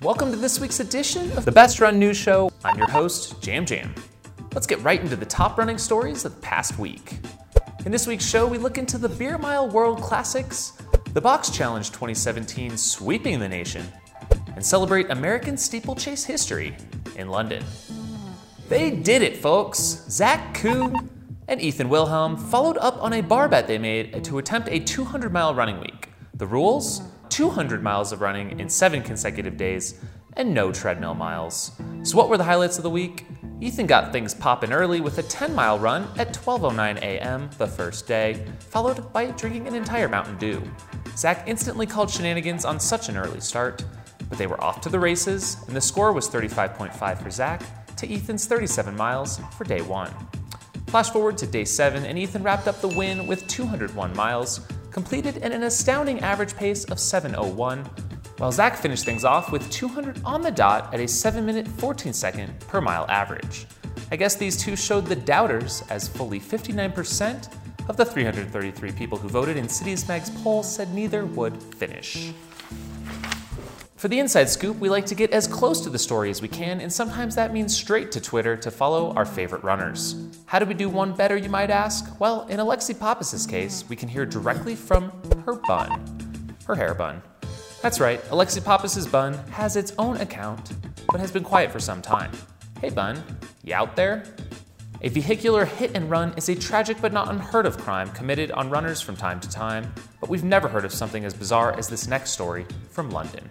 Welcome to this week's edition of the Best Run News Show. I'm your host, Jam Jam. Let's get right into the top running stories of the past week. In this week's show, we look into the Beer Mile World Classics, the Box Challenge 2017 sweeping the nation, and celebrate American steeplechase history in London. They did it, folks! Zach Kuhn and Ethan Wilhelm followed up on a bar bet they made to attempt a 200 mile running week. The rules? 200 miles of running in seven consecutive days, and no treadmill miles. So, what were the highlights of the week? Ethan got things popping early with a 10 mile run at 12:09 a.m. the first day, followed by drinking an entire Mountain Dew. Zach instantly called shenanigans on such an early start, but they were off to the races, and the score was 35.5 for Zach to Ethan's 37 miles for day one. Flash forward to day seven, and Ethan wrapped up the win with 201 miles, completed at an astounding average pace of 701, while Zach finished things off with 200 on the dot at a 7 minute 14 second per mile average. I guess these two showed the doubters, as fully 59% of the 333 people who voted in Citius Mag's poll said neither would finish. For the inside scoop, we like to get as close to the story as we can, and sometimes that means straight to Twitter to follow our favorite runners. How do we do one better, you might ask? Well, in Alexi Pappas' case, we can hear directly from her bun, her hair bun. That's right, Alexi Pappas' bun has its own account, but has been quiet for some time. Hey bun, you out there? A vehicular hit and run is a tragic but not unheard of crime committed on runners from time to time, but we've never heard of something as bizarre as this next story from London.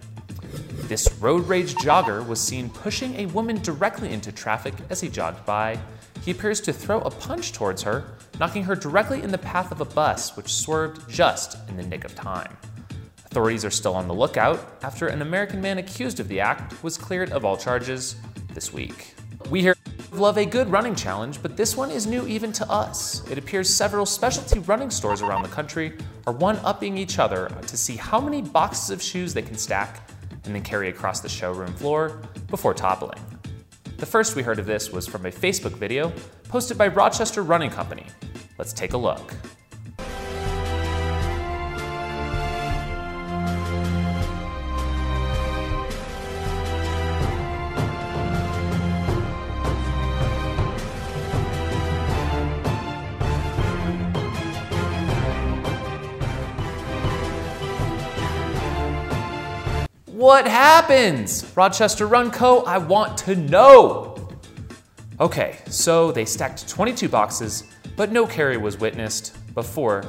This road rage jogger was seen pushing a woman directly into traffic as he jogged by. He appears to throw a punch towards her, knocking her directly in the path of a bus, which swerved just in the nick of time. Authorities are still on the lookout after an American man accused of the act was cleared of all charges this week. We here love a good running challenge, but this one is new even to us. It appears several specialty running stores around the country are one upping each other to see how many boxes of shoes they can stack and then carry across the showroom floor before toppling. The first we heard of this was from a Facebook video posted by Rochester Running Company. Let's take a look. What happens? Rochester Run Co., I want to know. Okay, so they stacked 22 boxes, but no carry was witnessed before.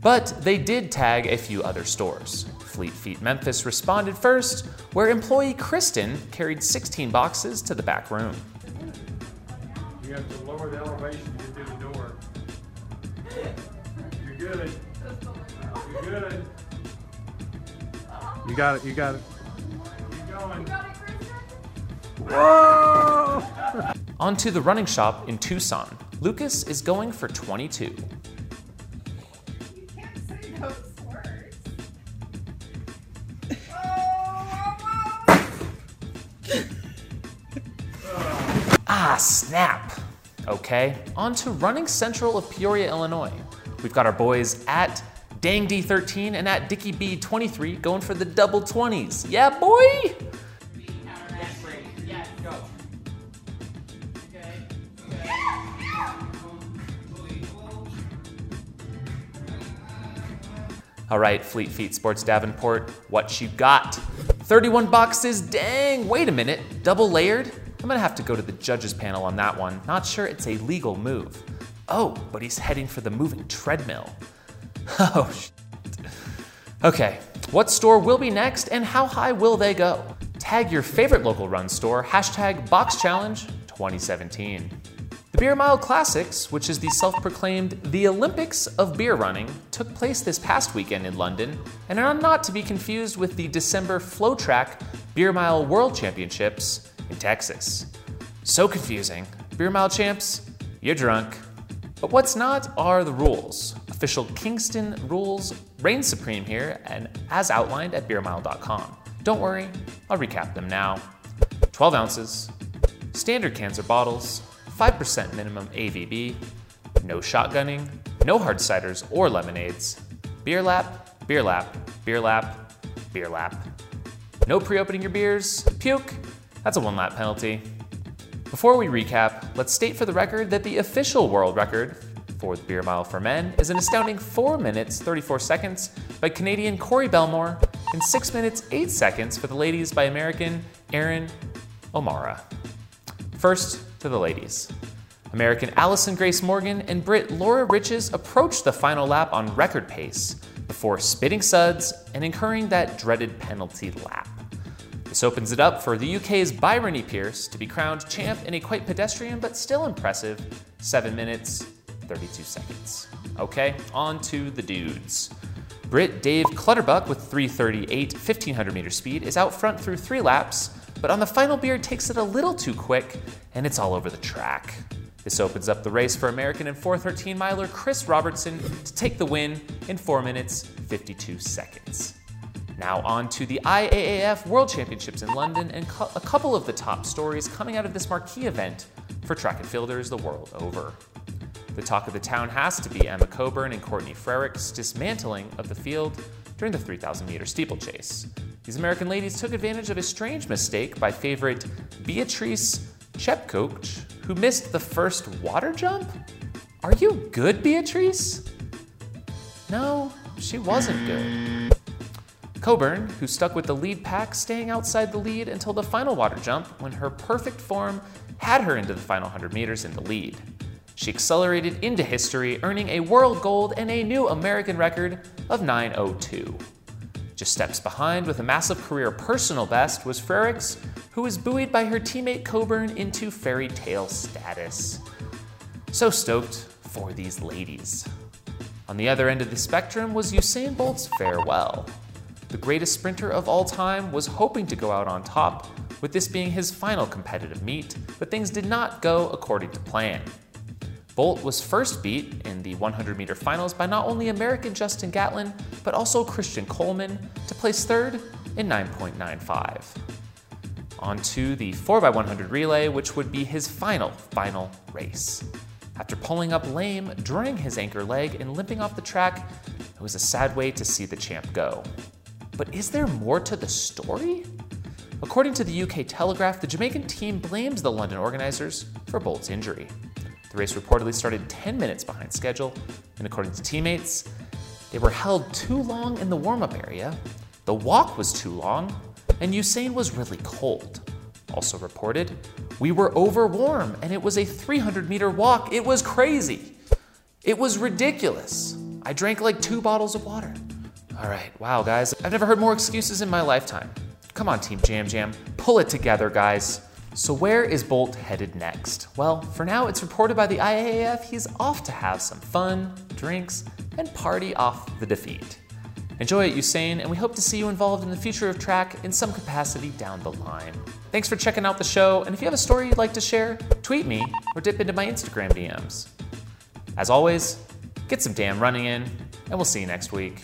But they did tag a few other stores. Fleet Feet Memphis responded first, where employee Kristen carried 16 boxes to the back room. You have to lower the elevation to get through the door. You're good. You're good. You got it, you got it. Keep going. Whoa! On to the running shop in Tucson. Lucas is going for 22. You can't say those words. Ah, snap. Okay, on to Running Central of Peoria, Illinois. We've got our boys at Dang D13 and at Dickie B23 going for the double 20s. Yeah, boy! All right, Fleet Feet Sports Davenport, what you got? 31 boxes, dang, wait a minute, double layered? I'm gonna have to go to the judges panel on that one. Not sure it's a legal move. Oh, but he's heading for the moving treadmill. Oh, shit. Okay, what store will be next and how high will they go? Tag your favorite local run store, hashtag Box Challenge 2017. The Beer Mile Classics, which is the self proclaimed the Olympics of beer running, took place this past weekend in London and are not to be confused with the December FloTrack Beer Mile World Championships in Texas. So confusing. Beer Mile champs, you're drunk. But what's not are the rules. Official Kingston rules reign supreme here and as outlined at beermile.com. Don't worry, I'll recap them now. 12 ounces, standard cans or bottles, 5% minimum AVB, no shotgunning, no hard ciders or lemonades, beer lap, beer lap, beer lap, beer lap. No pre opening your beers. Puke. That's a one lap penalty. Before we recap, let's state for the record that the official world record for the beer mile for men is an astounding 4 minutes 34 seconds by Canadian Corey Bellemore and 6 minutes 8 seconds for the ladies by American Erin O'Mara. First, to the ladies. American Allison Grace Morgan and Brit Laura Riches approached the final lap on record pace before spitting suds and incurring that dreaded penalty lap. This opens it up for the UK's Byron E. Pierce to be crowned champ in a quite pedestrian but still impressive 7 minutes 32 seconds. Okay, on to the dudes. Brit Dave Clutterbuck with 338 1500 meter speed is out front through three laps, but on the final beard takes it a little too quick and it's all over the track. This opens up the race for American and 413 miler Chris Robertson to take the win in 4 minutes 52 seconds. Now, on to the IAAF World Championships in London and a couple of the top stories coming out of this marquee event for track and fielders the world over. The talk of the town has to be Emma Coburn and Courtney Frerichs' dismantling of the field during the 3,000 meter steeplechase. These American ladies took advantage of a strange mistake by favorite Beatrice Chepkoech, who missed the first water jump? Are you good, Beatrice? No, she wasn't good. Coburn, who stuck with the lead pack, staying outside the lead until the final water jump when her perfect form had her into the final 100 meters in the lead. She accelerated into history, earning a world gold and a new American record of 9.02. Just steps behind with a massive career personal best was Frerichs, who was buoyed by her teammate Coburn into fairy tale status. So stoked for these ladies. On the other end of the spectrum was Usain Bolt's farewell. The greatest sprinter of all time was hoping to go out on top, with this being his final competitive meet, but things did not go according to plan. Bolt was first beat in the 100 meter finals by not only American Justin Gatlin, but also Christian Coleman to place third in 9.95. On to the 4x100 relay, which would be his final, final race. After pulling up lame during his anchor leg and limping off the track, it was a sad way to see the champ go. But is there more to the story? According to the UK Telegraph, the Jamaican team blames the London organizers for Bolt's injury. The race reportedly started 10 minutes behind schedule, and according to teammates, they were held too long in the warm up area, the walk was too long, and Usain was really cold. Also reported, we were over warm and it was a 300 meter walk. It was crazy. It was ridiculous. I drank like two bottles of water. All right, wow, guys, I've never heard more excuses in my lifetime. Come on, Team Jam Jam, pull it together, guys. So, where is Bolt headed next? Well, for now, it's reported by the IAAF he's off to have some fun, drinks, and party off the defeat. Enjoy it, Usain, and we hope to see you involved in the future of track in some capacity down the line. Thanks for checking out the show, and if you have a story you'd like to share, tweet me or dip into my Instagram DMs. As always, get some damn running in, and we'll see you next week.